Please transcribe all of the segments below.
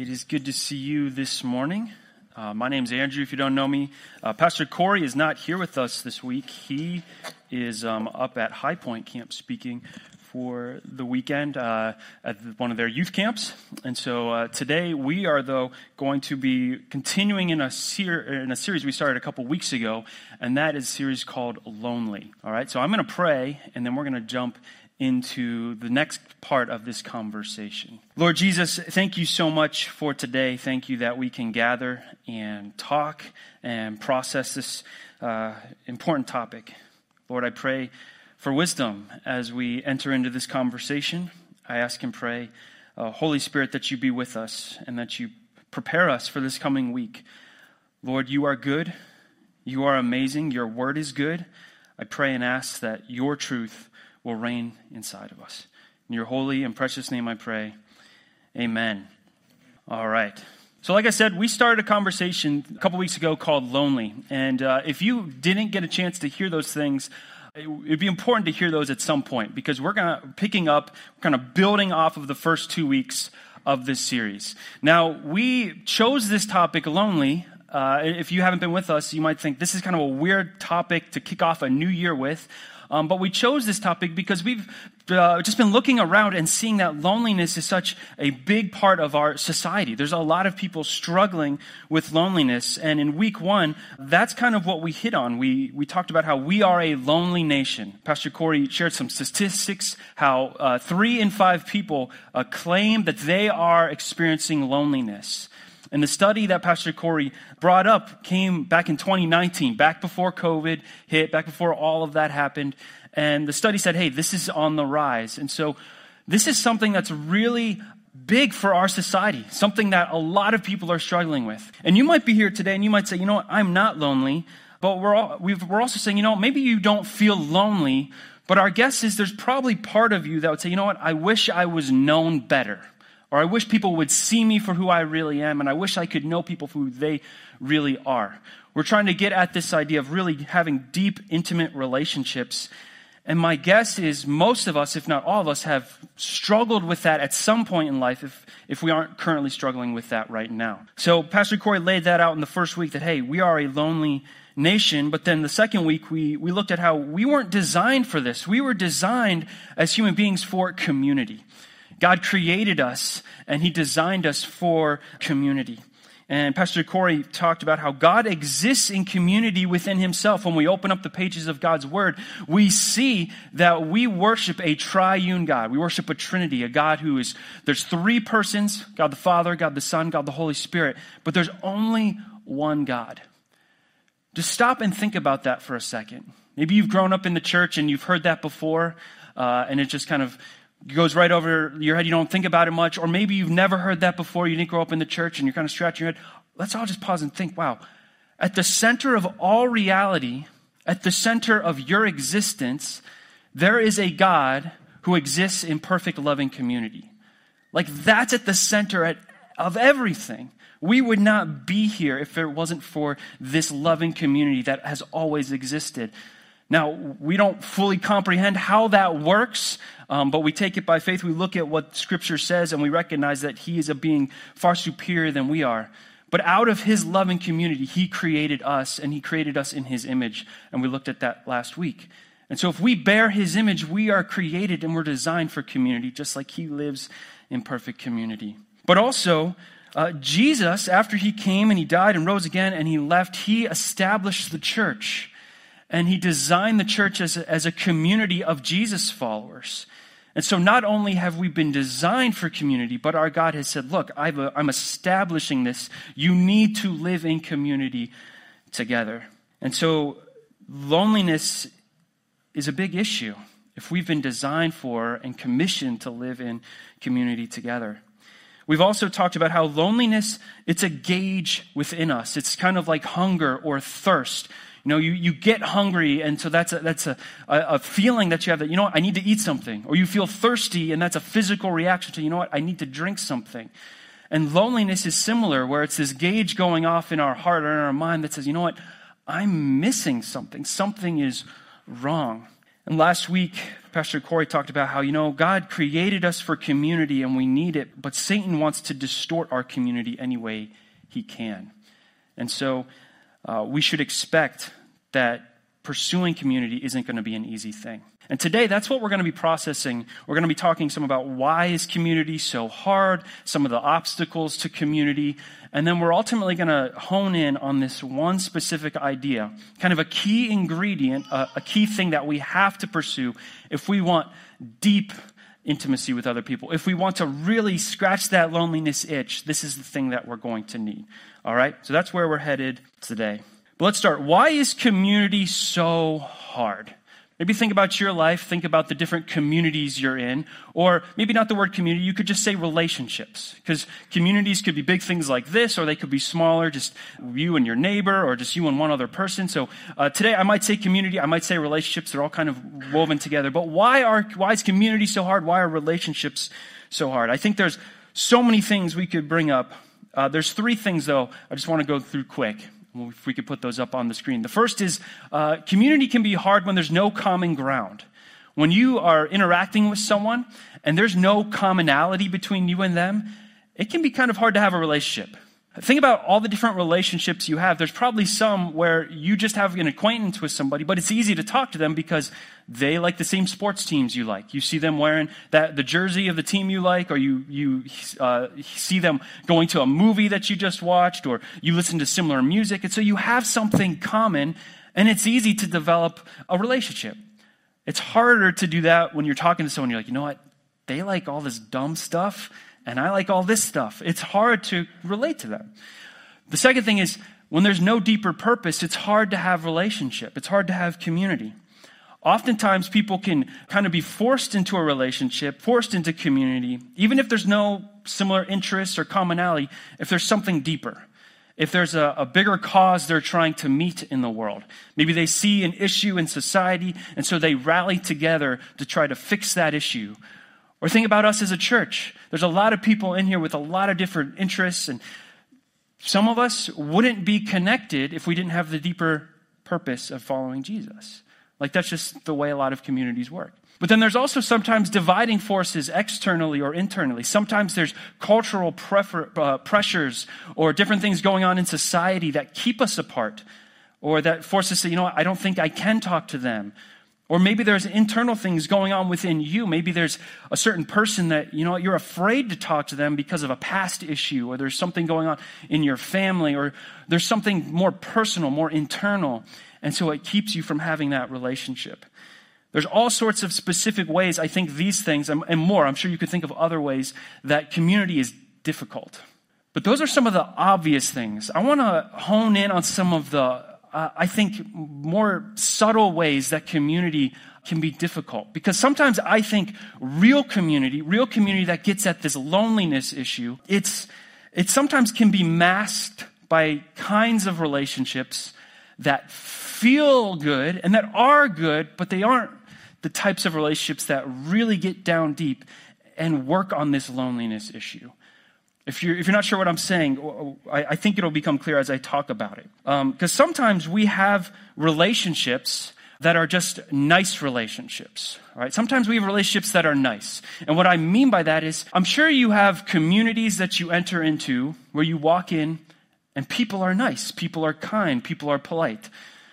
It is good to see you this morning. Uh, my is Andrew, if you don't know me. Uh, Pastor Corey is not here with us this week. He is um, up at High Point Camp speaking for the weekend uh, at one of their youth camps. And so uh, today we are, though, going to be continuing in a, ser- in a series we started a couple weeks ago, and that is a series called Lonely. All right, so I'm going to pray, and then we're going to jump into the next part of this conversation. Lord Jesus, thank you so much for today. Thank you that we can gather and talk and process this uh, important topic. Lord, I pray for wisdom as we enter into this conversation. I ask and pray, uh, Holy Spirit, that you be with us and that you prepare us for this coming week. Lord, you are good. You are amazing. Your word is good. I pray and ask that your truth will reign inside of us. In your holy and precious name I pray. Amen. All right. So, like I said, we started a conversation a couple weeks ago called Lonely. And uh, if you didn't get a chance to hear those things, it would be important to hear those at some point because we're going to picking up, kind of building off of the first two weeks of this series. Now, we chose this topic lonely. Uh, if you haven't been with us, you might think this is kind of a weird topic to kick off a new year with. Um, but we chose this topic because we've uh, just been looking around and seeing that loneliness is such a big part of our society. There's a lot of people struggling with loneliness. And in week one, that's kind of what we hit on. We, we talked about how we are a lonely nation. Pastor Corey shared some statistics how uh, three in five people uh, claim that they are experiencing loneliness. And the study that Pastor Corey brought up came back in 2019, back before COVID hit, back before all of that happened. And the study said, hey, this is on the rise. And so this is something that's really big for our society, something that a lot of people are struggling with. And you might be here today and you might say, you know what, I'm not lonely. But we're, all, we are also saying, you know, maybe you don't feel lonely, but our guess is there's probably part of you that would say, you know what, I wish I was known better. Or I wish people would see me for who I really am, and I wish I could know people for who they really are. We're trying to get at this idea of really having deep, intimate relationships. And my guess is most of us, if not all of us, have struggled with that at some point in life if, if we aren't currently struggling with that right now. So Pastor Corey laid that out in the first week that, hey, we are a lonely nation. But then the second week, we, we looked at how we weren't designed for this. We were designed as human beings for community. God created us and He designed us for community. And Pastor Corey talked about how God exists in community within himself. When we open up the pages of God's word, we see that we worship a triune God. We worship a Trinity, a God who is, there's three persons God the Father, God the Son, God the Holy Spirit, but there's only one God. Just stop and think about that for a second. Maybe you've grown up in the church and you've heard that before, uh, and it just kind of goes right over your head. You don't think about it much. Or maybe you've never heard that before. You didn't grow up in the church and you're kind of scratching your head. Let's all just pause and think wow, at the center of all reality, at the center of your existence, there is a God who exists in perfect loving community. Like that's at the center at, of everything. We would not be here if it wasn't for this loving community that has always existed. Now, we don't fully comprehend how that works, um, but we take it by faith. We look at what Scripture says and we recognize that He is a being far superior than we are. But out of His loving community, He created us and He created us in His image. And we looked at that last week. And so, if we bear His image, we are created and we're designed for community, just like He lives in perfect community. But also, uh, Jesus, after He came and He died and rose again and He left, He established the church and he designed the church as a, as a community of Jesus followers. And so not only have we been designed for community, but our God has said, look, i am uh, establishing this. You need to live in community together. And so loneliness is a big issue if we've been designed for and commissioned to live in community together. We've also talked about how loneliness, it's a gauge within us. It's kind of like hunger or thirst. You know, you, you get hungry, and so that's, a, that's a, a feeling that you have that, you know what, I need to eat something. Or you feel thirsty, and that's a physical reaction to, you know what, I need to drink something. And loneliness is similar, where it's this gauge going off in our heart or in our mind that says, you know what, I'm missing something. Something is wrong. And last week, Pastor Corey talked about how, you know, God created us for community and we need it, but Satan wants to distort our community any way he can. And so uh, we should expect that pursuing community isn't going to be an easy thing. And today, that's what we're going to be processing. We're going to be talking some about why is community so hard, some of the obstacles to community, and then we're ultimately going to hone in on this one specific idea, kind of a key ingredient, a, a key thing that we have to pursue if we want deep intimacy with other people. If we want to really scratch that loneliness itch, this is the thing that we're going to need. All right? So that's where we're headed today. But let's start. Why is community so hard? Maybe think about your life, think about the different communities you're in, or maybe not the word community, you could just say relationships. Because communities could be big things like this, or they could be smaller, just you and your neighbor, or just you and one other person. So uh, today I might say community, I might say relationships, they're all kind of woven together. But why, are, why is community so hard? Why are relationships so hard? I think there's so many things we could bring up. Uh, there's three things, though, I just want to go through quick if we could put those up on the screen. The first is uh, community can be hard when there's no common ground. When you are interacting with someone and there's no commonality between you and them, it can be kind of hard to have a relationship. Think about all the different relationships you have. There's probably some where you just have an acquaintance with somebody, but it's easy to talk to them because they like the same sports teams you like. You see them wearing that the jersey of the team you like, or you you uh, see them going to a movie that you just watched, or you listen to similar music, and so you have something common, and it's easy to develop a relationship. It's harder to do that when you're talking to someone. You're like, you know what? They like all this dumb stuff and I like all this stuff. It's hard to relate to them. The second thing is when there's no deeper purpose, it's hard to have relationship. It's hard to have community. Oftentimes people can kind of be forced into a relationship, forced into community, even if there's no similar interests or commonality, if there's something deeper. If there's a, a, bigger cause they're trying to meet in the world. Maybe they see an issue in society, and so they rally together to try to fix that issue or think about us as a church. There's a lot of people in here with a lot of different interests, and some of us wouldn't be connected if we didn't have the deeper purpose of following Jesus. Like, that's just the way a lot of communities work. But then there's also sometimes dividing forces externally or internally. Sometimes there's cultural prefer, uh, pressures or different things going on in society that keep us apart or that force us to say, you know I don't think I can talk to them or maybe there's internal things going on within you. Maybe there's a certain person that, you know, you're afraid to talk to them because of a past issue, or there's something going on in your family, or there's something more personal, more internal. And so it keeps you from having that relationship. There's all sorts of specific ways, I think these things, and more, I'm sure you could think of other ways that community is difficult. But those are some of the obvious things. I want to hone in on some of the uh, I think, more subtle ways that community can be difficult. Because sometimes I think real community, real community that gets at this loneliness issue, it's, it sometimes can be masked by kinds of relationships that feel good and that are good, but they aren't the types of relationships that really get down deep and work on this loneliness issue. If you're, if you're not sure what I'm saying, I, I think it'll become clear as I talk about it. Because um, sometimes we have relationships that are just nice relationships. Right? Sometimes we have relationships that are nice. And what I mean by that is, I'm sure you have communities that you enter into where you walk in and people are nice, people are kind, people are polite.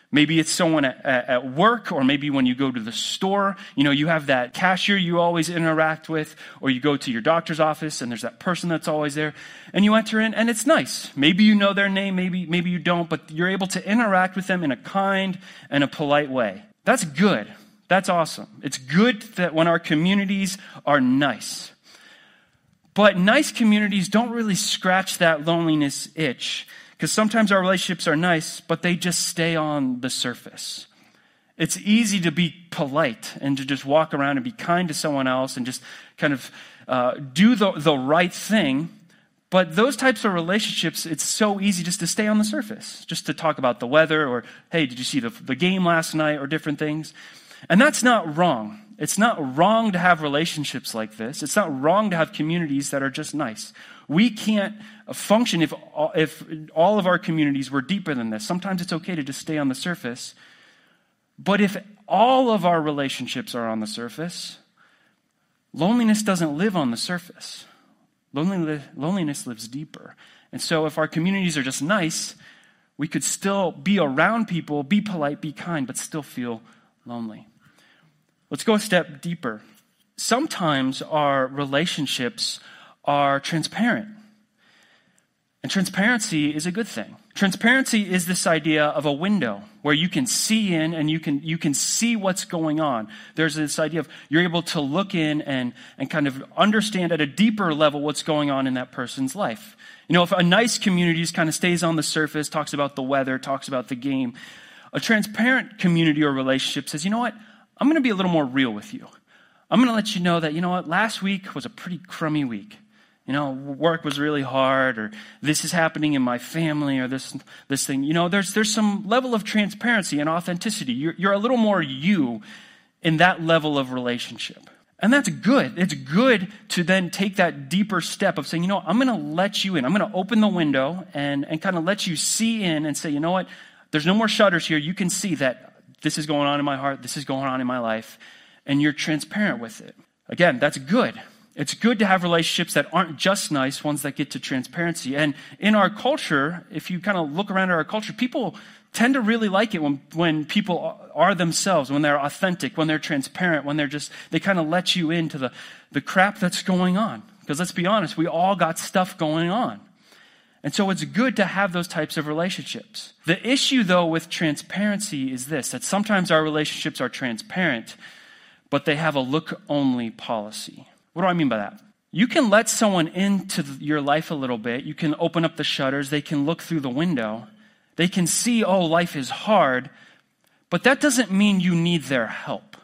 Maybe it's someone at, at, work, or maybe when you go to the store, you know, you have that cashier you always interact with, or you go to your doctor's office and there's that person that's always there, and you enter in and it's nice. Maybe you know their name, maybe, maybe you don't, but you're able to interact with them in a kind and a polite way. That's good. That's awesome. It's good that when our communities are nice. But nice communities don't really scratch that loneliness itch because sometimes our relationships are nice, but they just stay on the surface. It's easy to be polite and to just walk around and be kind to someone else and just kind of uh, do the, the right thing. But those types of relationships, it's so easy just to stay on the surface, just to talk about the weather or, hey, did you see the, the game last night or different things. And that's not wrong. It's not wrong to have relationships like this. It's not wrong to have communities that are just nice. We can't function if, if all of our communities were deeper than this. Sometimes it's okay to just stay on the surface. But if all of our relationships are on the surface, loneliness doesn't live on the surface. Loneliness lives deeper. And so if our communities are just nice, we could still be around people, be polite, be kind, but still feel lonely. Let's go a step deeper. Sometimes our relationships are transparent. And transparency is a good thing. Transparency is this idea of a window where you can see in and you can, you can see what's going on. There's this idea of you're able to look in and, and kind of understand at a deeper level what's going on in that person's life. You know, if a nice community just kind of stays on the surface, talks about the weather, talks about the game, a transparent community or relationship says, you know what? I'm going to be a little more real with you. I'm going to let you know that, you know what? Last week was a pretty crummy week you know, work was really hard, or this is happening in my family, or this, this thing. You know, there's, there's some level of transparency and authenticity. You're, you're a little more you in that level of relationship. And that's good. It's good to then take that deeper step of saying, you know, I'm going to let you in. I'm going to open the window and, and kind of let you see in and say, you know what? There's no more shutters here. You can see that this is going on in my heart. This is going on in my life. And you're transparent with it. Again, that's good. It's good to have relationships that aren't just nice, ones that get to transparency. And in our culture, if you kind of look around at our culture, people tend to really like it when, when people are themselves, when they're authentic, when they're transparent, when they're just, they kind of let you into the, the crap that's going on. Because let's be honest, we all got stuff going on. And so it's good to have those types of relationships. The issue, though, with transparency is this that sometimes our relationships are transparent, but they have a look only policy. What do I mean by that? You can let someone into your life a little bit. You can open up the shutters. They can look through the window. They can see, oh, life is hard. But that doesn't mean you need their help.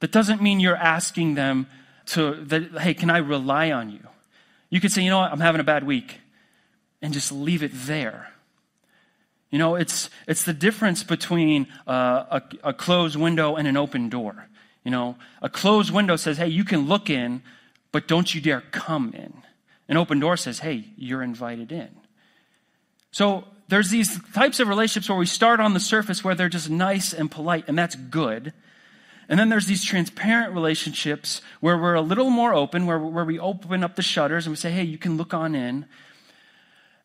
That doesn't mean you're asking them to, that, hey, can I rely on you? You could say, you know what, I'm having a bad week, and just leave it there. You know, it's, it's the difference between uh, a, a closed window and an open door. You know, a closed window says, hey, you can look in, but don't you dare come in. An open door says, hey, you're invited in. So there's these types of relationships where we start on the surface where they're just nice and polite, and that's good. And then there's these transparent relationships where we're a little more open, where, where we open up the shutters and we say, hey, you can look on in.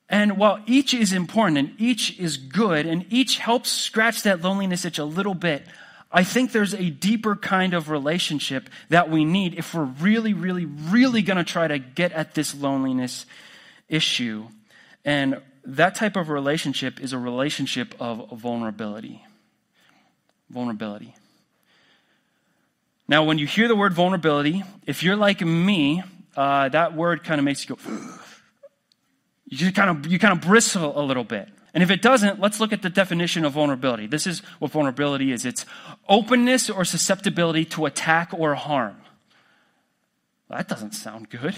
And while each is important and each is good and each helps scratch that loneliness itch a little bit, I think there's a deeper kind of relationship that we need if we're really, really, really going to try to get at this loneliness issue. And that type of relationship is a relationship of vulnerability. Vulnerability. Now, when you hear the word vulnerability, if you're like me, uh, that word kind of makes you go, you kind of, you kind of bristle a little bit. And if it doesn't, let's look at the definition of vulnerability. This is what vulnerability is it's openness or susceptibility to attack or harm. That doesn't sound good.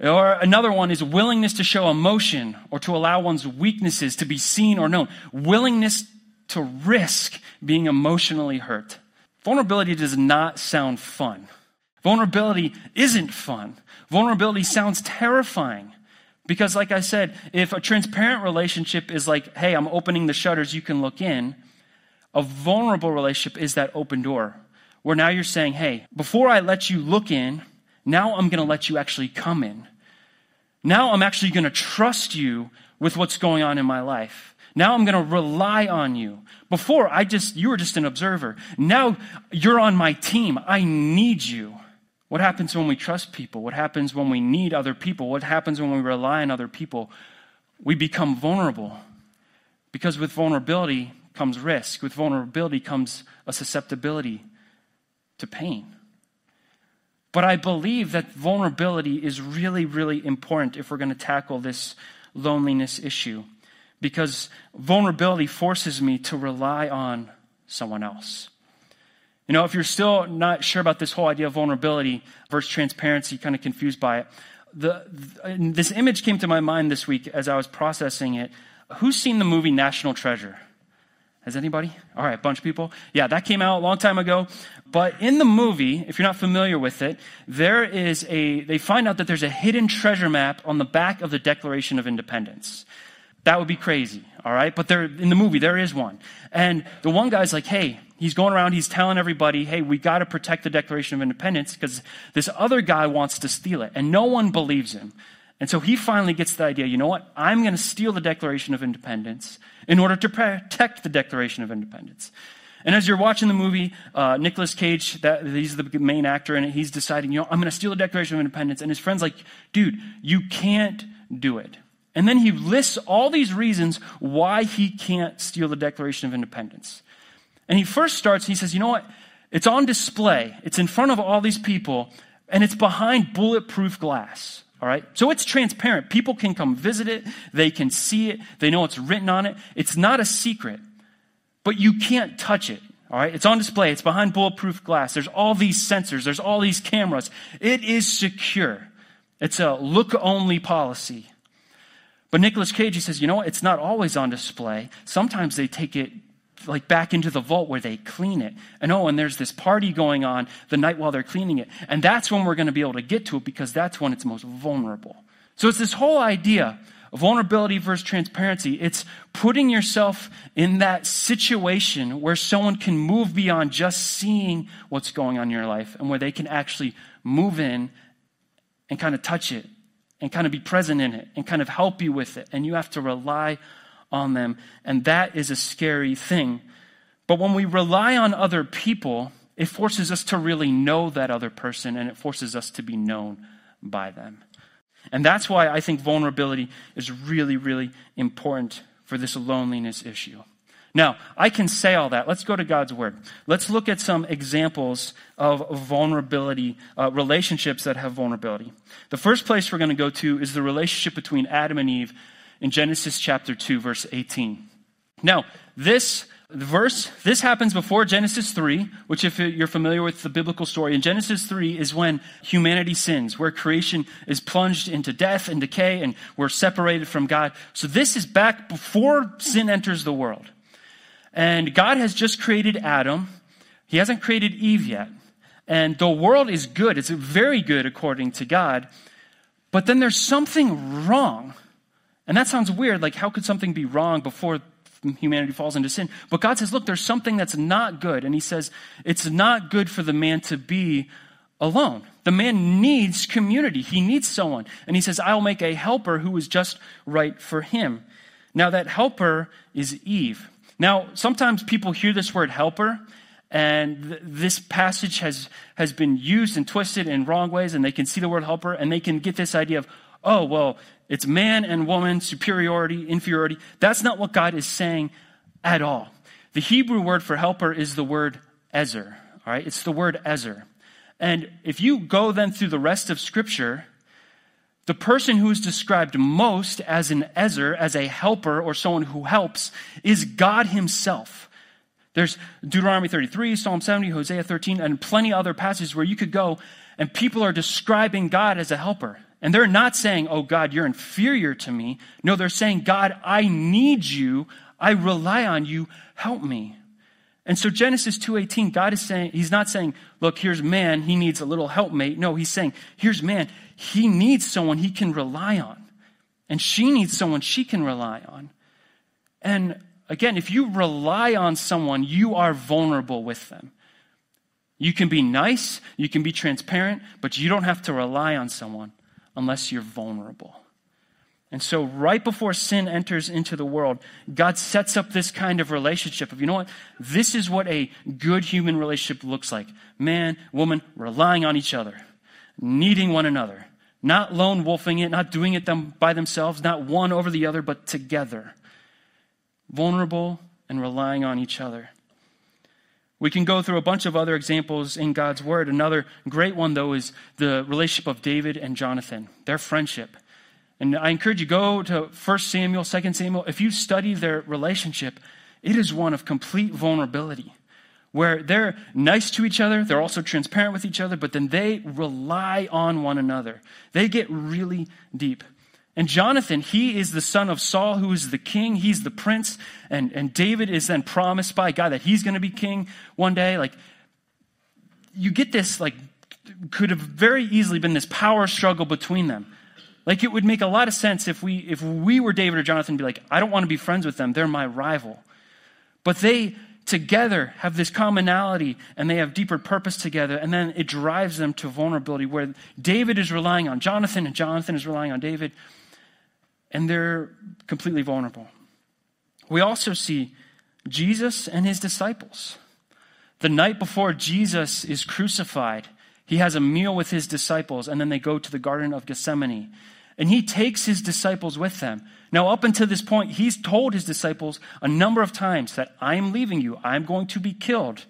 Or another one is willingness to show emotion or to allow one's weaknesses to be seen or known. Willingness to risk being emotionally hurt. Vulnerability does not sound fun. Vulnerability isn't fun. Vulnerability sounds terrifying. Because, like I said, if a transparent relationship is like, hey, I'm opening the shutters, you can look in, a vulnerable relationship is that open door where now you're saying, hey, before I let you look in, now I'm going to let you actually come in. Now I'm actually going to trust you with what's going on in my life. Now I'm going to rely on you. Before I just, you were just an observer. Now you're on my team. I need you. What happens when we trust people? What happens when we need other people? What happens when we rely on other people? We become vulnerable. Because with vulnerability comes risk, with vulnerability comes a susceptibility to pain. But I believe that vulnerability is really, really important if we're going to tackle this loneliness issue. Because vulnerability forces me to rely on someone else. You know, if you're still not sure about this whole idea of vulnerability versus transparency, kind of confused by it, the, this image came to my mind this week as I was processing it. Who's seen the movie National Treasure? Has anybody? All right, a bunch of people. Yeah, that came out a long time ago. But in the movie, if you're not familiar with it, there is a, they find out that there's a hidden treasure map on the back of the Declaration of Independence. That would be crazy, all right? But there, in the movie, there is one. And the one guy's like, hey, he's going around, he's telling everybody, hey, we got to protect the Declaration of Independence because this other guy wants to steal it. And no one believes him. And so he finally gets the idea you know what? I'm going to steal the Declaration of Independence in order to protect the Declaration of Independence. And as you're watching the movie, uh, Nicolas Cage, that, he's the main actor in it, he's deciding, you know, I'm going to steal the Declaration of Independence. And his friend's like, dude, you can't do it. And then he lists all these reasons why he can't steal the Declaration of Independence. And he first starts, he says, you know what? It's on display. It's in front of all these people, and it's behind bulletproof glass. All right? So it's transparent. People can come visit it. They can see it. They know it's written on it. It's not a secret, but you can't touch it. All right? It's on display. It's behind bulletproof glass. There's all these sensors. There's all these cameras. It is secure. It's a look only policy. But Nicolas Cage, he says, you know what? It's not always on display. Sometimes they take it like back into the vault where they clean it. And oh, and there's this party going on the night while they're cleaning it. And that's when we're going to be able to get to it because that's when it's most vulnerable. So it's this whole idea of vulnerability versus transparency. It's putting yourself in that situation where someone can move beyond just seeing what's going on in your life and where they can actually move in and kind of touch it and kind of be present in it and kind of help you with it. And you have to rely on them. And that is a scary thing. But when we rely on other people, it forces us to really know that other person and it forces us to be known by them. And that's why I think vulnerability is really, really important for this loneliness issue. Now, I can say all that. Let's go to God's Word. Let's look at some examples of vulnerability, uh, relationships that have vulnerability. The first place we're going to go to is the relationship between Adam and Eve in Genesis chapter 2, verse 18. Now, this verse, this happens before Genesis 3, which, if you're familiar with the biblical story, in Genesis 3 is when humanity sins, where creation is plunged into death and decay, and we're separated from God. So, this is back before sin enters the world. And God has just created Adam, He hasn't created Eve yet. And the world is good, it's very good according to God. But then there's something wrong and that sounds weird. Like, how could something be wrong before humanity falls into sin? But God says, look, there's something that's not good. And He says, it's not good for the man to be alone. The man needs community, he needs someone. And He says, I'll make a helper who is just right for him. Now, that helper is Eve. Now, sometimes people hear this word helper, and th- this passage has, has been used and twisted in wrong ways, and they can see the word helper, and they can get this idea of, oh, well, it's man and woman, superiority, inferiority. That's not what God is saying at all. The Hebrew word for helper is the word ezer. All right, it's the word ezer. And if you go then through the rest of Scripture, the person who is described most as an ezer, as a helper or someone who helps, is God Himself. There's Deuteronomy 33, Psalm 70, Hosea 13, and plenty other passages where you could go and people are describing God as a helper. And they're not saying, oh God, you're inferior to me. No, they're saying, God, I need you. I rely on you. Help me. And so Genesis 2:18, God is saying, He's not saying, look, here's man, he needs a little helpmate. No, he's saying, here's man, he needs someone he can rely on. And she needs someone she can rely on. And again, if you rely on someone, you are vulnerable with them. You can be nice, you can be transparent, but you don't have to rely on someone unless you're vulnerable. And so, right before sin enters into the world, God sets up this kind of relationship of, you know what? This is what a good human relationship looks like man, woman, relying on each other, needing one another, not lone wolfing it, not doing it them by themselves, not one over the other, but together. Vulnerable and relying on each other. We can go through a bunch of other examples in God's Word. Another great one, though, is the relationship of David and Jonathan, their friendship. And I encourage you, go to 1 Samuel, 2 Samuel. If you study their relationship, it is one of complete vulnerability, where they're nice to each other, they're also transparent with each other, but then they rely on one another. They get really deep. And Jonathan, he is the son of Saul, who is the king. He's the prince. And, and David is then promised by God that he's going to be king one day. Like, you get this, like, could have very easily been this power struggle between them. Like, it would make a lot of sense if we, if we were David or Jonathan, be like, I don't want to be friends with them. They're my rival. But they together have this commonality and they have deeper purpose together, and then it drives them to vulnerability where David is relying on Jonathan and Jonathan is relying on David, and they're completely vulnerable. We also see Jesus and his disciples. The night before Jesus is crucified, he has a meal with his disciples, and then they go to the Garden of Gethsemane. And he takes his disciples with them. Now, up until this point, he's told his disciples a number of times that I am leaving you, I'm going to be killed.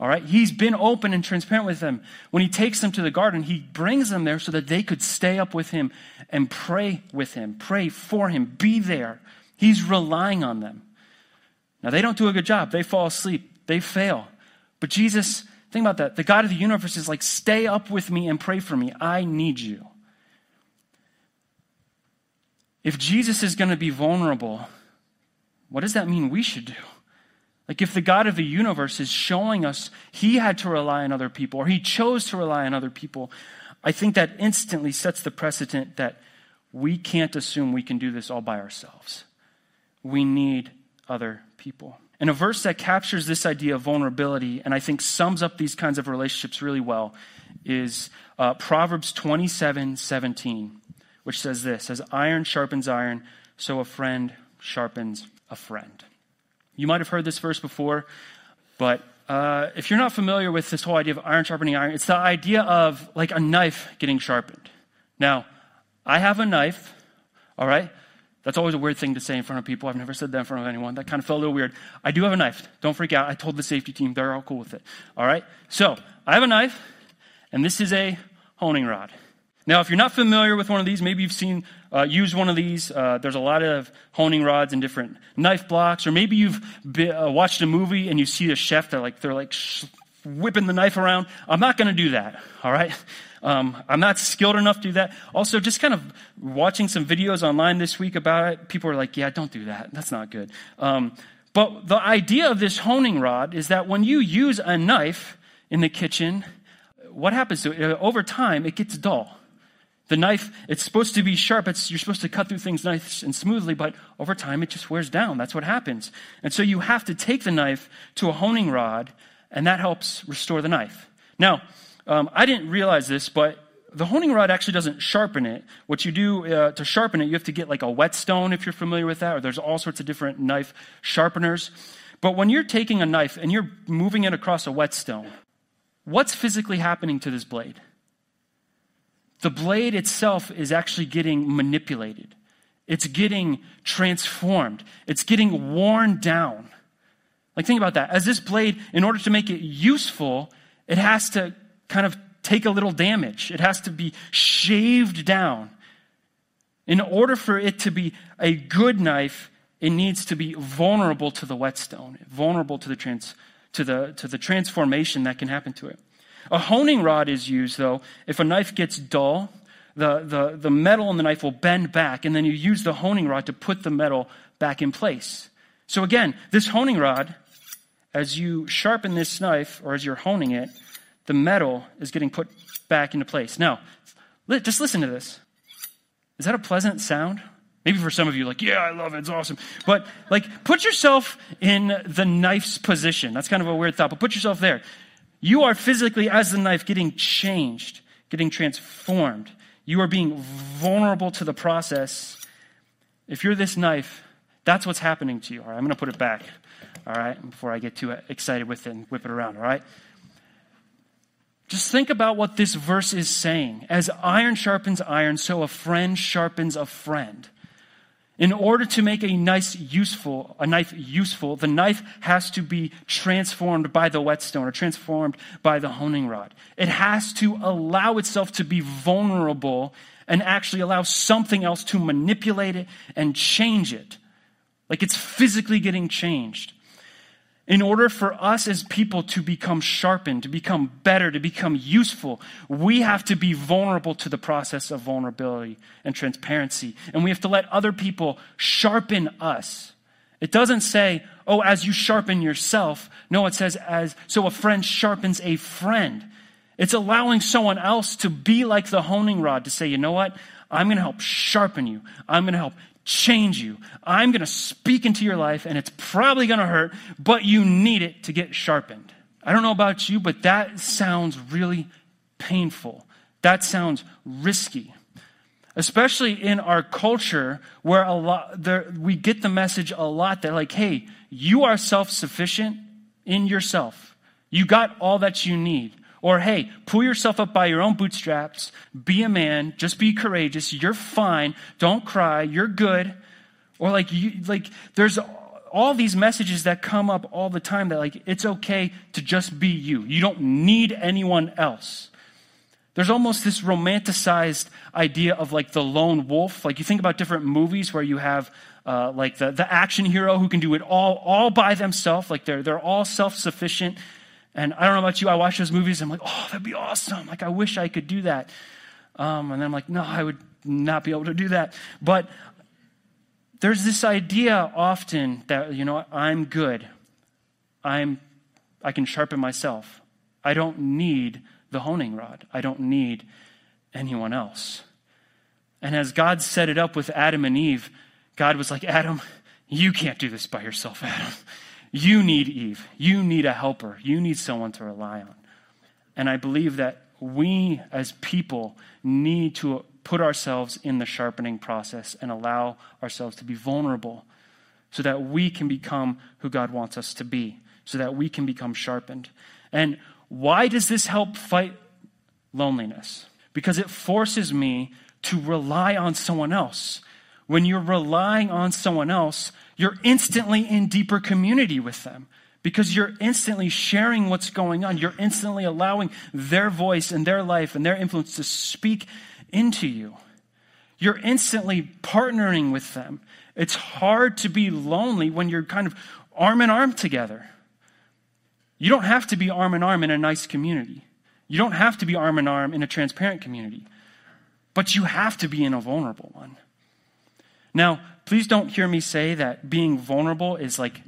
All right? He's been open and transparent with them. When he takes them to the garden, he brings them there so that they could stay up with him and pray with him, pray for him, be there. He's relying on them. Now, they don't do a good job. They fall asleep, they fail. But Jesus, think about that. The God of the universe is like, stay up with me and pray for me. I need you. If Jesus is going to be vulnerable, what does that mean we should do? Like, if the God of the universe is showing us he had to rely on other people or he chose to rely on other people, I think that instantly sets the precedent that we can't assume we can do this all by ourselves. We need other people. And a verse that captures this idea of vulnerability and I think sums up these kinds of relationships really well is uh, Proverbs 27 17 which says this as iron sharpens iron, so a friend sharpens a friend. You might have heard this verse before, but uh, if you're not familiar with this whole idea of iron sharpening iron, it's the idea of like a knife getting sharpened. Now, I have a knife, all right? That's always a weird thing to say in front of people. I've never said that in front of anyone. That kind of felt a little weird. I do have a knife. Don't freak out. I told the safety team. They're all cool with it. All right? So, I have a knife, and this is a honing rod. Now, if you're not familiar with one of these, maybe you've seen uh, use one of these. Uh, there's a lot of honing rods and different knife blocks, or maybe you've uh, watched a movie and you see a chef that like they're like sh- whipping the knife around. I'm not going to do that. All right. Um, I'm not skilled enough to do that. Also, just kind of watching some videos online this week about it, people are like, "Yeah, don't do that. That's not good." Um, but the idea of this honing rod is that when you use a knife in the kitchen, what happens to it? Over time, it gets dull the knife, it's supposed to be sharp. It's, you're supposed to cut through things nice and smoothly, but over time it just wears down. That's what happens. And so you have to take the knife to a honing rod, and that helps restore the knife. Now, um, I didn't realize this, but the honing rod actually doesn't sharpen it. What you do uh, to sharpen it, you have to get like a whetstone if you're familiar with that, or there's all sorts of different knife sharpeners. But when you're taking a knife and you're moving it across a whetstone, what's physically happening to this blade? The blade itself is actually getting manipulated. It's getting transformed. It's getting worn down. Like, think about that. As this blade, in order to make it useful, it has to kind of take a little damage. It has to be shaved down. In order for it to be a good knife, it needs to be vulnerable to the whetstone, vulnerable to the, trans, to the, to the transformation that can happen to it. A honing rod is used, though, if a knife gets dull, the, the, the metal in the knife will bend back, and then you use the honing rod to put the metal back in place. So again, this honing rod, as you sharpen this knife, or as you're honing it, the metal is getting put back into place. Now, just listen to this. Is that a pleasant sound? Maybe for some of you, like, yeah, I love it, it's awesome. But, like, put yourself in the knife's position. That's kind of a weird thought, but put yourself there. You are physically, as the knife, getting changed, getting transformed. You are being vulnerable to the process. If you're this knife, that's what's happening to you. All right, I'm going to put it back, all right, before I get too excited with it and whip it around, all right? Just think about what this verse is saying. As iron sharpens iron, so a friend sharpens a friend. In order to make a nice useful, a knife useful, the knife has to be transformed by the whetstone or transformed by the honing rod. It has to allow itself to be vulnerable and actually allow something else to manipulate it and change it. Like it's physically getting changed. In order for us as people to become sharpened, to become better, to become useful, we have to be vulnerable to the process of vulnerability and transparency. And we have to let other people sharpen us. It doesn't say, oh, as you sharpen yourself. No, it says, as, so a friend sharpens a friend. It's allowing someone else to be like the honing rod to say, you know what? I'm going to help sharpen you. I'm going to help change you. I'm going to speak into your life, and it's probably going to hurt, but you need it to get sharpened. I don't know about you, but that sounds really painful. That sounds risky. Especially in our culture where a lot there, we get the message a lot that like, hey, you are self-sufficient in yourself. You got all that you need. Or, hey, pull yourself up by your own bootstraps. Be a man. Just be courageous. You're fine. Don't cry. You're good. Or like, you, like, there's all these messages that come up all the time that like, it's okay to just be you. You don't need anyone else. There's almost this romanticized idea of like the lone wolf. Like you think about different movies where you have uh, like the, the action hero who can do it all all by themselves. Like they're they're all self sufficient and I don't know about you, I watch those movies, I'm like, oh, that'd be awesome. Like, I wish I could do that. Um, and then I'm like, no, I would not be able to do that. But there's this idea often that, you know, I'm good. I'm, I can sharpen myself. I don't need the honing rod. I don't need anyone else. And as God set it up with Adam and Eve, God was like, Adam, you can't do this by yourself, Adam. You need Eve. You need a helper. You need someone to rely on. And I believe that we as people need to put ourselves in the sharpening process and allow ourselves to be vulnerable so that we can become who God wants us to be, so that we can become sharpened. And why does this help fight loneliness? Because it forces me to rely on someone else. When you're relying on someone else, you're instantly in deeper community with them because you're instantly sharing what's going on. You're instantly allowing their voice and their life and their influence to speak into you. You're instantly partnering with them. It's hard to be lonely when you're kind of arm in arm together. You don't have to be arm in arm in a nice community. You don't have to be arm in arm in a transparent community. But you have to be in a vulnerable one. Now, please don't hear me say that being vulnerable is like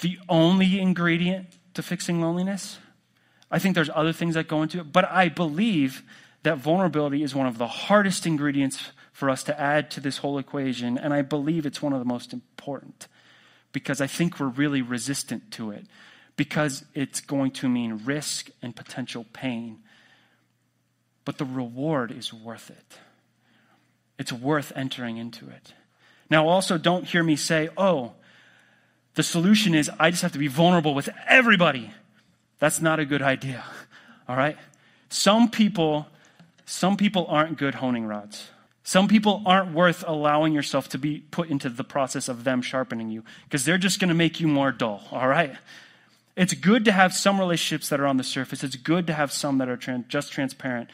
the only ingredient to fixing loneliness. I think there's other things that go into it, but I believe that vulnerability is one of the hardest ingredients for us to add to this whole equation, and I believe it's one of the most important because I think we're really resistant to it because it's going to mean risk and potential pain. But the reward is worth it. It's worth entering into it. Now, also, don't hear me say, oh, the solution is I just have to be vulnerable with everybody. That's not a good idea. All right? Some people, some people aren't good honing rods. Some people aren't worth allowing yourself to be put into the process of them sharpening you because they're just going to make you more dull. All right? It's good to have some relationships that are on the surface. It's good to have some that are just transparent.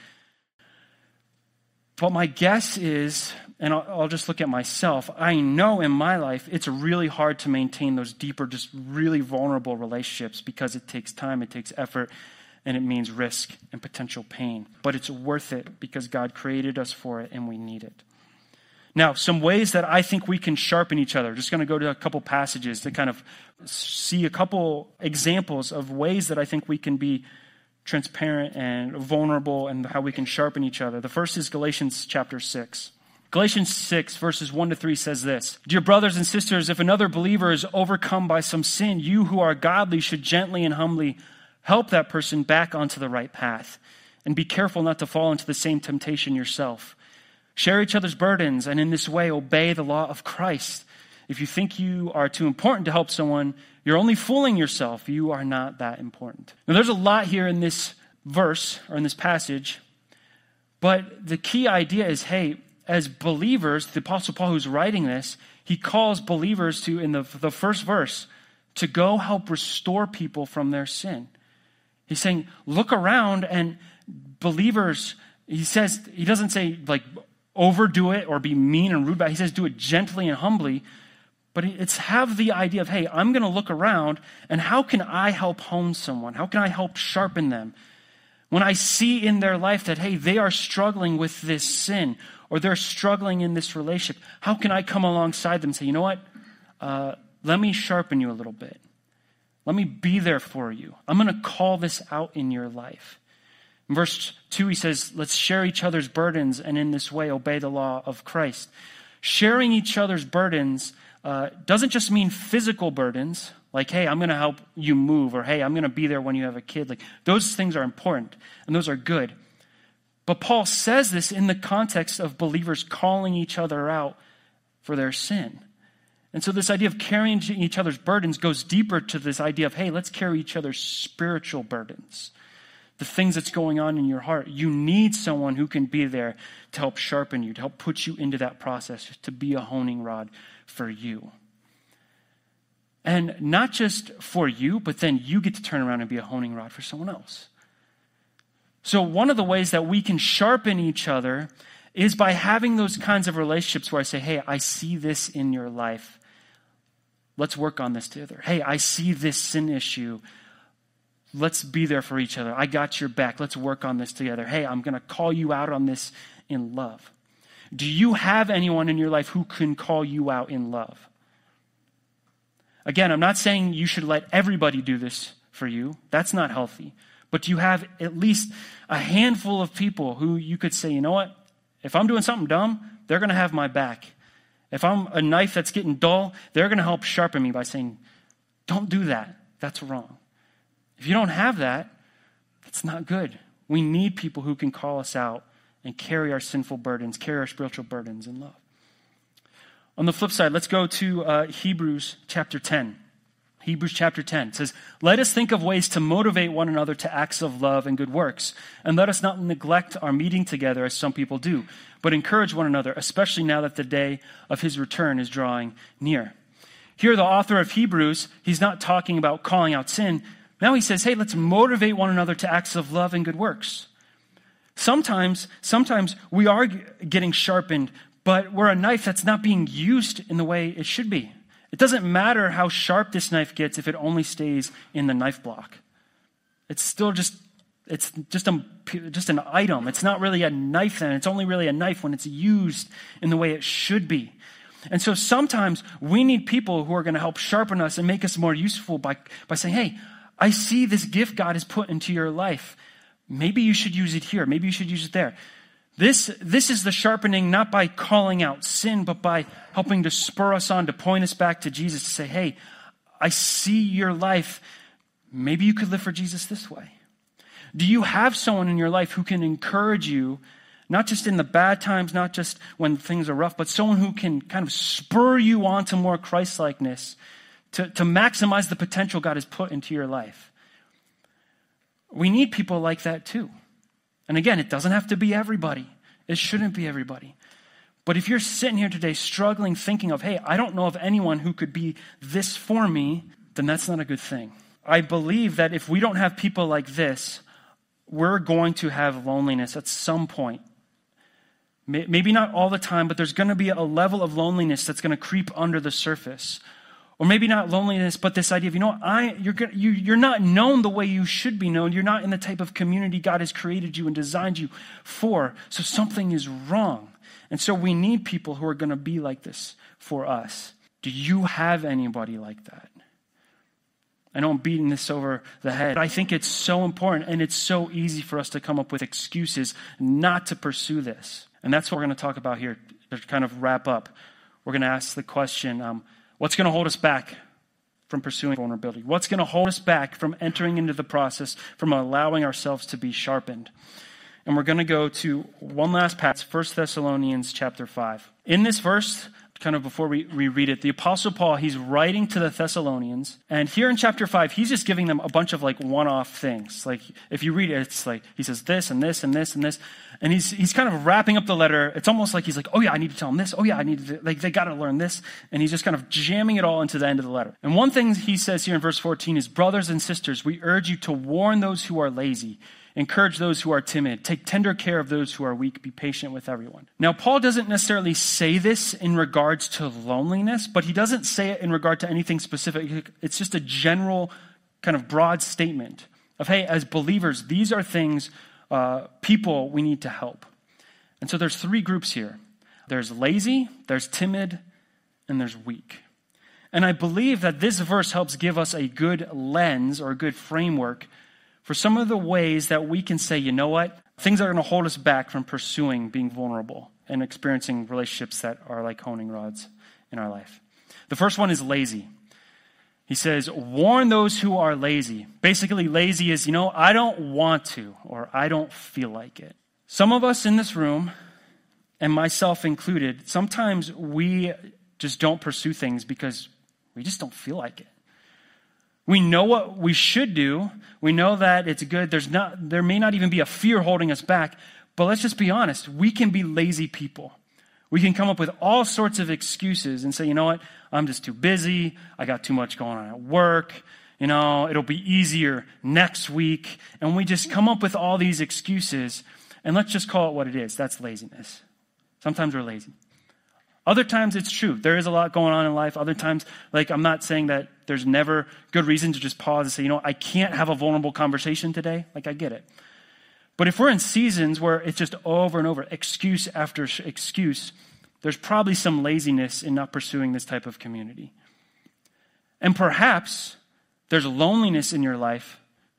But my guess is and I'll, I'll, just look at myself, I know in my life it's really hard to maintain those deeper, just really vulnerable relationships because it takes time, it takes effort, and it means risk and potential pain. But it's worth it because God created us for it and we need it. Now, some ways that I think we can sharpen each other. Just going to go to a couple passages to kind of see a couple examples of ways that I think we can be transparent and vulnerable and how we can sharpen each other. The first is Galatians chapter 6. Galatians 6, verses 1 to 3 says this Dear brothers and sisters, if another believer is overcome by some sin, you who are godly should gently and humbly help that person back onto the right path. And be careful not to fall into the same temptation yourself. Share each other's burdens, and in this way obey the law of Christ. If you think you are too important to help someone, you're only fooling yourself. You are not that important. Now, there's a lot here in this verse or in this passage, but the key idea is hey, as believers, the Apostle Paul, who's writing this, he calls believers to, in the, the first verse, to go help restore people from their sin. He's saying, look around and believers, he says, he doesn't say like overdo it or be mean and rude, but he says do it gently and humbly. But it's have the idea of, hey, I'm going to look around and how can I help hone someone? How can I help sharpen them? When I see in their life that, hey, they are struggling with this sin or they're struggling in this relationship, how can I come alongside them and say, you know what? Uh, let me sharpen you a little bit. Let me be there for you. I'm going to call this out in your life. In verse 2, he says, Let's share each other's burdens and in this way obey the law of Christ. Sharing each other's burdens uh, doesn't just mean physical burdens, like, hey, I'm going to help you move, or hey, I'm going to be there when you have a kid. Like, those things are important and those are good. But Paul says this in the context of believers calling each other out for their sin. And so, this idea of carrying each other's burdens goes deeper to this idea of, hey, let's carry each other's spiritual burdens the things that's going on in your heart. You need someone who can be there to help sharpen you, to help put you into that process, to be a honing rod for you. And not just for you, but then you get to turn around and be a honing rod for someone else. So, one of the ways that we can sharpen each other is by having those kinds of relationships where I say, Hey, I see this in your life. Let's work on this together. Hey, I see this sin issue. Let's be there for each other. I got your back. Let's work on this together. Hey, I'm going to call you out on this in love. Do you have anyone in your life who can call you out in love? Again, I'm not saying you should let everybody do this for you. That's not healthy. But you have at least a handful of people who you could say, you know what? If I'm doing something dumb, they're going to have my back. If I'm a knife that's getting dull, they're going to help sharpen me by saying, don't do that. That's wrong. If you don't have that, it's not good. We need people who can call us out and carry our sinful burdens, carry our spiritual burdens in love. On the flip side, let's go to uh, Hebrews chapter 10. Hebrews chapter 10 says, Let us think of ways to motivate one another to acts of love and good works, and let us not neglect our meeting together as some people do, but encourage one another, especially now that the day of his return is drawing near. Here, the author of Hebrews, he's not talking about calling out sin, now he says, hey, let's motivate one another to acts of love and good works. Sometimes, sometimes we are getting sharpened, but we're a knife that's not being used in the way it should be. It doesn't matter how sharp this knife gets if it only stays in the knife block. It's still just it's just a just an item. It's not really a knife then. It's only really a knife when it's used in the way it should be. And so sometimes we need people who are going to help sharpen us and make us more useful by, by saying, hey, I see this gift God has put into your life. Maybe you should use it here. Maybe you should use it there. This, this is the sharpening not by calling out sin, but by helping to spur us on, to point us back to Jesus, to say, hey, I see your life. Maybe you could live for Jesus this way. Do you have someone in your life who can encourage you, not just in the bad times, not just when things are rough, but someone who can kind of spur you on to more Christ likeness to, to maximize the potential God has put into your life. We need people like that too. And again, it doesn't have to be everybody, it shouldn't be everybody. But if you're sitting here today struggling, thinking of, hey, I don't know of anyone who could be this for me, then that's not a good thing. I believe that if we don't have people like this, we're going to have loneliness at some point. Maybe not all the time, but there's going to be a level of loneliness that's going to creep under the surface or maybe not loneliness, but this idea of, you know, I, you're, you, you're not known the way you should be known. You're not in the type of community God has created you and designed you for. So something is wrong. And so we need people who are going to be like this for us. Do you have anybody like that? I know I'm beating this over the head. But I think it's so important and it's so easy for us to come up with excuses not to pursue this. And that's what we're going to talk about here to kind of wrap up. We're going to ask the question um, What's going to hold us back from pursuing vulnerability? What's going to hold us back from entering into the process, from allowing ourselves to be sharpened? And we're going to go to one last passage, 1 Thessalonians chapter 5. In this verse, kind of before we, we read it, the Apostle Paul, he's writing to the Thessalonians. And here in chapter 5, he's just giving them a bunch of like one off things. Like, if you read it, it's like he says this and this and this and this. And he's, he's kind of wrapping up the letter. It's almost like he's like, oh yeah, I need to tell them this. Oh yeah, I need to, like, they got to learn this. And he's just kind of jamming it all into the end of the letter. And one thing he says here in verse 14 is, brothers and sisters, we urge you to warn those who are lazy Encourage those who are timid. Take tender care of those who are weak. Be patient with everyone. Now, Paul doesn't necessarily say this in regards to loneliness, but he doesn't say it in regard to anything specific. It's just a general, kind of broad statement of, hey, as believers, these are things, uh, people we need to help. And so there's three groups here there's lazy, there's timid, and there's weak. And I believe that this verse helps give us a good lens or a good framework for some of the ways that we can say, you know what? things are going to hold us back from pursuing being vulnerable and experiencing relationships that are like honing rods in our life. The first one is lazy. He says, warn those who are lazy. Basically, lazy is, you know, I don't want to, or I don't feel like it. Some of us in this room, and myself included, sometimes we just don't pursue things because we just don't feel like it. We know what we should do. We know that it's good. There's not, there may not even be a fear holding us back, but let's just be honest. We can be lazy people. We can come up with all sorts of excuses and say, you know what? I'm just too busy. I got too much going on at work. You know, it'll be easier next week. And we just come up with all these excuses. And let's just call it what it is. That's laziness. Sometimes we're lazy. Other times it's true. There is a lot going on in life. Other times, like, I'm not saying that there's never good reason to just pause and say, you know, I can't have a vulnerable conversation today. Like, I get it. But if we're in seasons where it's just over and over, excuse after excuse, there's probably some laziness in not pursuing this type of community. And perhaps there's loneliness in your life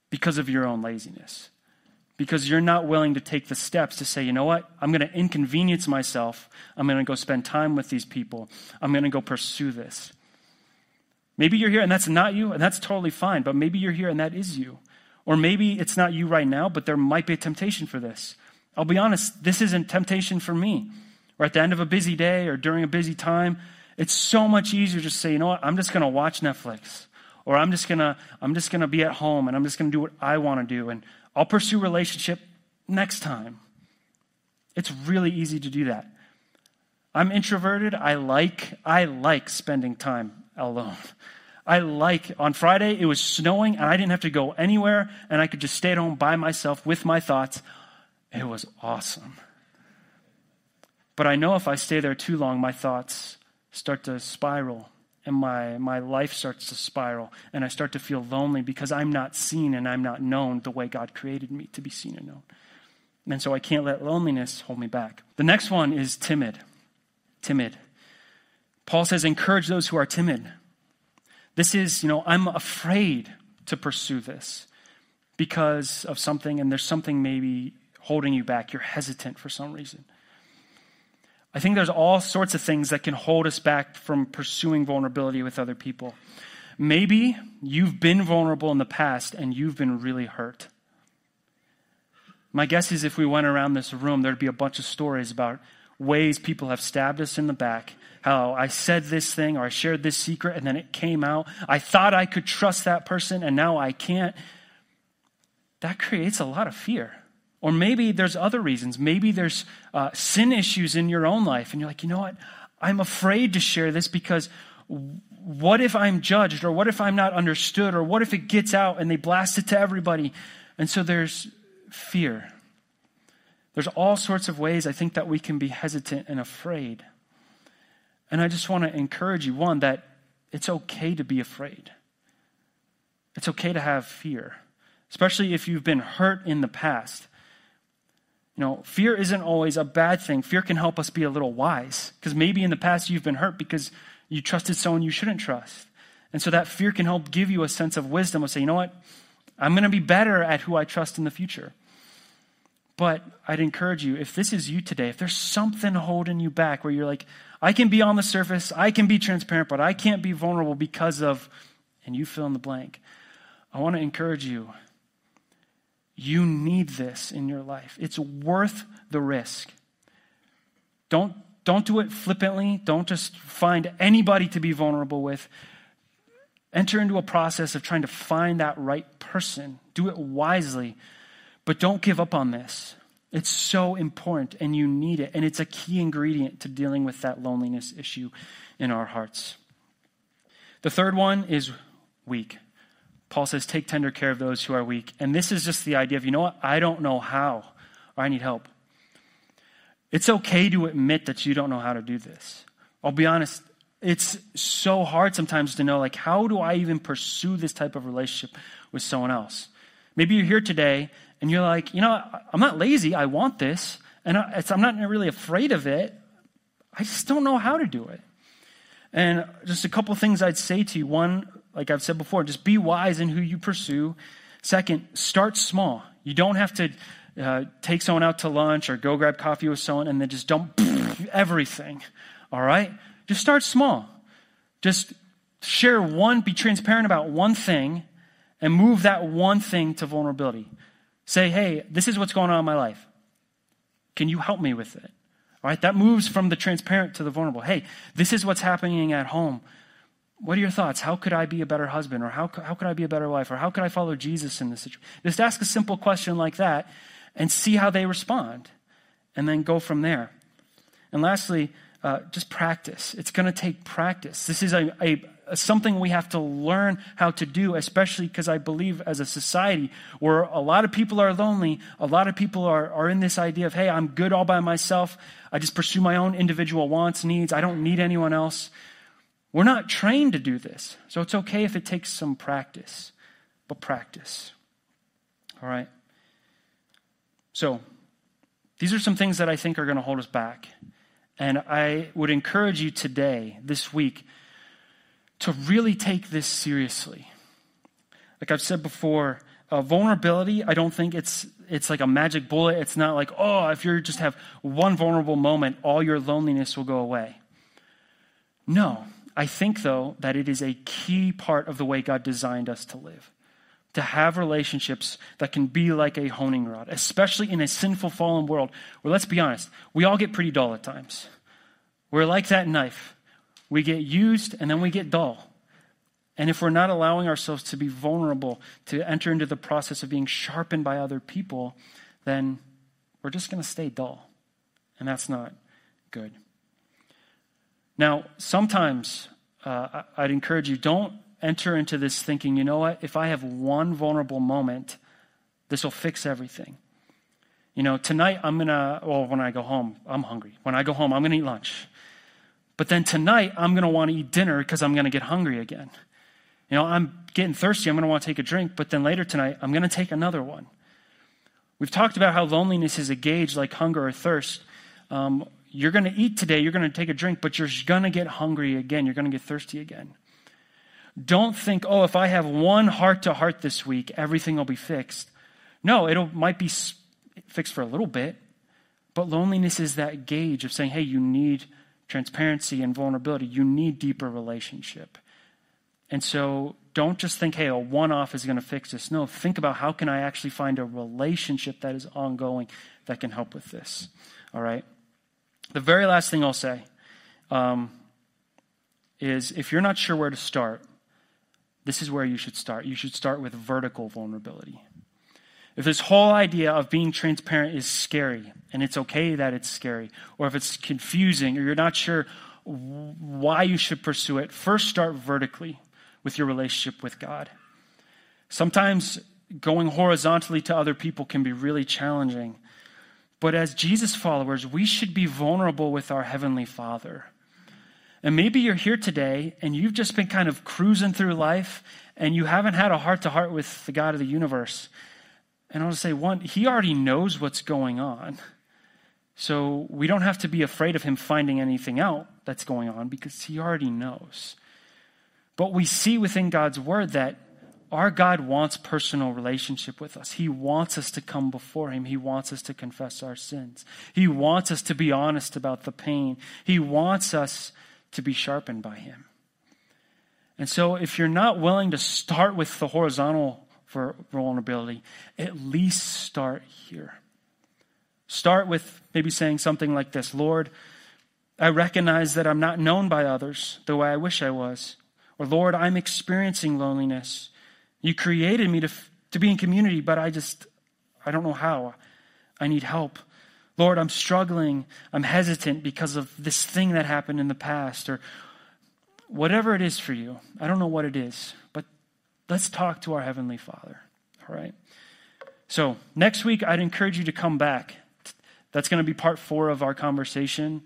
because of your own laziness because you're not willing to take the steps to say, you know what? I'm going to inconvenience myself. I'm going to go spend time with these people. I'm going to go pursue this. Maybe you're here and that's not you, and that's totally fine, but maybe you're here and that is you. Or maybe it's not you right now, but there might be a temptation for this. I'll be honest, this isn't temptation for me. Or at the end of a busy day or during a busy time, it's so much easier to say, you know what? I'm just going to watch Netflix. Or I'm just going to I'm just going to be at home and I'm just going to do what I want to do and I'll pursue relationship next time. It's really easy to do that. I'm introverted. I like I like spending time alone. I like on Friday it was snowing and I didn't have to go anywhere and I could just stay at home by myself with my thoughts. It was awesome. But I know if I stay there too long my thoughts start to spiral and my, my life starts to spiral and I start to feel lonely because I'm not seen and I'm not known the way God created me to be seen and known. And so I can't let loneliness hold me back. The next one is timid. Timid. Paul says, encourage those who are timid. This is, you know, I'm afraid to pursue this because of something, and there's something maybe holding you back. You're hesitant for some reason. I think there's all sorts of things that can hold us back from pursuing vulnerability with other people. Maybe you've been vulnerable in the past and you've been really hurt. My guess is if we went around this room, there'd be a bunch of stories about ways people have stabbed us in the back, how I said this thing or I shared this secret and then it came out. I thought I could trust that person and now I can't. That creates a lot of fear. Or maybe there's other reasons. Maybe there's uh, sin issues in your own life, and you're like, you know what? I'm afraid to share this because what if I'm judged? Or what if I'm not understood? Or what if it gets out and they blast it to everybody? And so there's fear. There's all sorts of ways I think that we can be hesitant and afraid. And I just want to encourage you one, that it's okay to be afraid, it's okay to have fear, especially if you've been hurt in the past. You know, fear isn't always a bad thing. Fear can help us be a little wise because maybe in the past you've been hurt because you trusted someone you shouldn't trust. And so that fear can help give you a sense of wisdom of say, you know what? I'm going to be better at who I trust in the future. But I'd encourage you, if this is you today, if there's something holding you back where you're like, I can be on the surface, I can be transparent, but I can't be vulnerable because of, and you fill in the blank, I want to encourage you you need this in your life. It's worth the risk. Don't, don't do it flippantly. Don't just find anybody to be vulnerable with. Enter into a process of trying to find that right person. Do it wisely, but don't give up on this. It's so important and you need it. And it's a key ingredient to dealing with that loneliness issue in our hearts. The third one is weak. Paul says, take tender care of those who are weak. And this is just the idea of, you know what? I don't know how, or I need help. It's okay to admit that you don't know how to do this. I'll be honest, it's so hard sometimes to know, like, how do I even pursue this type of relationship with someone else? Maybe you're here today and you're like, you know, I'm not lazy. I want this. And I'm not really afraid of it. I just don't know how to do it. And just a couple things I'd say to you. One, like I've said before, just be wise in who you pursue. Second, start small. You don't have to uh, take someone out to lunch or go grab coffee with someone and then just dump everything. All right? Just start small. Just share one, be transparent about one thing and move that one thing to vulnerability. Say, hey, this is what's going on in my life. Can you help me with it? All right, that moves from the transparent to the vulnerable. Hey, this is what's happening at home. What are your thoughts? How could I be a better husband? Or how, how could I be a better wife? Or how could I follow Jesus in this situation? Just ask a simple question like that and see how they respond. And then go from there. And lastly, uh, just practice. It's going to take practice. This is a, a, something we have to learn how to do, especially because I believe as a society where a lot of people are lonely, a lot of people are, are in this idea of, hey, I'm good all by myself. I just pursue my own individual wants, needs. I don't need anyone else. We're not trained to do this. So it's okay if it takes some practice, but practice. All right? So, these are some things that I think are going to hold us back. And I would encourage you today, this week, to really take this seriously. Like I've said before, uh, vulnerability, I don't think it's, it's like a magic bullet. It's not like, oh, if you just have one vulnerable moment, all your loneliness will go away. No. I think, though, that it is a key part of the way God designed us to live to have relationships that can be like a honing rod, especially in a sinful, fallen world where, let's be honest, we all get pretty dull at times. We're like that knife. We get used and then we get dull. And if we're not allowing ourselves to be vulnerable, to enter into the process of being sharpened by other people, then we're just going to stay dull. And that's not good. Now, sometimes uh, I'd encourage you don't enter into this thinking, you know what, if I have one vulnerable moment, this will fix everything. You know, tonight I'm going to, well, when I go home, I'm hungry. When I go home, I'm going to eat lunch. But then tonight I'm going to want to eat dinner because I'm going to get hungry again. You know, I'm getting thirsty. I'm going to want to take a drink. But then later tonight, I'm going to take another one. We've talked about how loneliness is a gauge like hunger or thirst. Um, you're going to eat today, you're going to take a drink, but you're going to get hungry again. You're going to get thirsty again. Don't think, oh, if I have one heart to heart this week, everything will be fixed. No, it might be fixed for a little bit, but loneliness is that gauge of saying, hey, you need transparency and vulnerability. You need deeper relationship. And so don't just think, hey, a one off is going to fix this. No, think about how can I actually find a relationship that is ongoing that can help with this. All right? The very last thing I'll say um, is if you're not sure where to start, this is where you should start. You should start with vertical vulnerability. If this whole idea of being transparent is scary, and it's okay that it's scary, or if it's confusing, or you're not sure why you should pursue it, first start vertically with your relationship with God. Sometimes going horizontally to other people can be really challenging. But as Jesus followers, we should be vulnerable with our Heavenly Father. And maybe you're here today and you've just been kind of cruising through life and you haven't had a heart to heart with the God of the universe. And I'll say, one, He already knows what's going on. So we don't have to be afraid of Him finding anything out that's going on because He already knows. But we see within God's Word that our God wants personal relationship with us. He wants us to come before Him. He wants us to confess our sins. He wants us to be honest about the pain. He wants us to be sharpened by Him. And so, if you're not willing to start with the horizontal vulnerability, at least start here. Start with maybe saying something like this Lord, I recognize that I'm not known by others the way I wish I was. Or, Lord, I'm experiencing loneliness. You created me to, to be in community, but I just, I don't know how. I need help. Lord, I'm struggling. I'm hesitant because of this thing that happened in the past, or whatever it is for you. I don't know what it is, but let's talk to our Heavenly Father. All right? So, next week, I'd encourage you to come back. That's going to be part four of our conversation.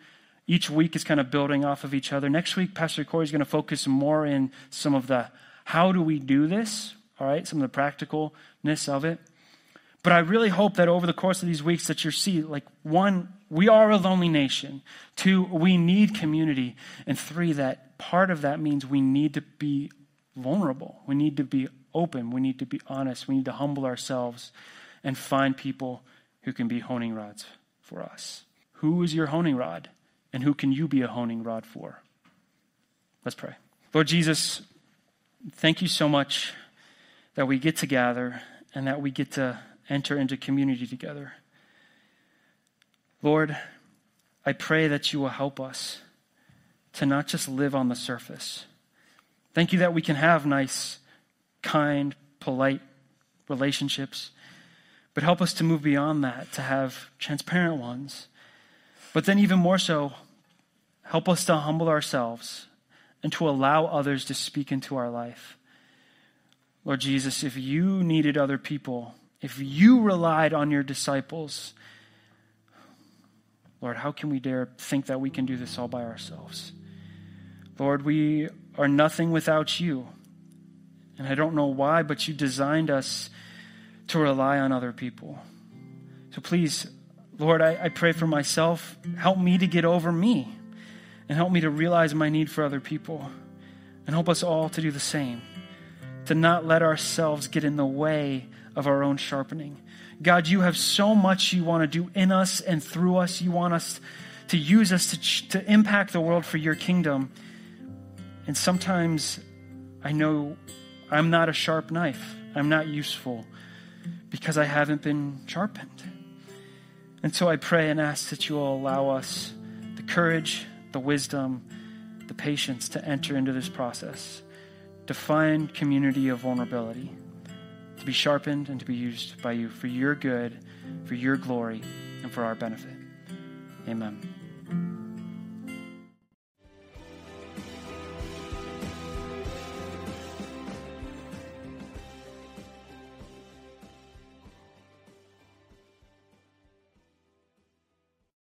Each week is kind of building off of each other. Next week, Pastor Corey is going to focus more in some of the how do we do this, all right, some of the practicalness of it. But I really hope that over the course of these weeks that you see, like, one, we are a lonely nation. Two, we need community. And three, that part of that means we need to be vulnerable. We need to be open. We need to be honest. We need to humble ourselves and find people who can be honing rods for us. Who is your honing rod? And who can you be a honing rod for? Let's pray. Lord Jesus, thank you so much that we get to gather and that we get to enter into community together. Lord, I pray that you will help us to not just live on the surface. Thank you that we can have nice, kind, polite relationships, but help us to move beyond that, to have transparent ones. But then, even more so, help us to humble ourselves and to allow others to speak into our life. Lord Jesus, if you needed other people, if you relied on your disciples, Lord, how can we dare think that we can do this all by ourselves? Lord, we are nothing without you. And I don't know why, but you designed us to rely on other people. So please, Lord, I, I pray for myself. Help me to get over me and help me to realize my need for other people. And help us all to do the same, to not let ourselves get in the way of our own sharpening. God, you have so much you want to do in us and through us. You want us to use us to, to impact the world for your kingdom. And sometimes I know I'm not a sharp knife. I'm not useful because I haven't been sharpened. And so I pray and ask that you will allow us the courage, the wisdom, the patience to enter into this process, to find community of vulnerability, to be sharpened and to be used by you for your good, for your glory, and for our benefit. Amen.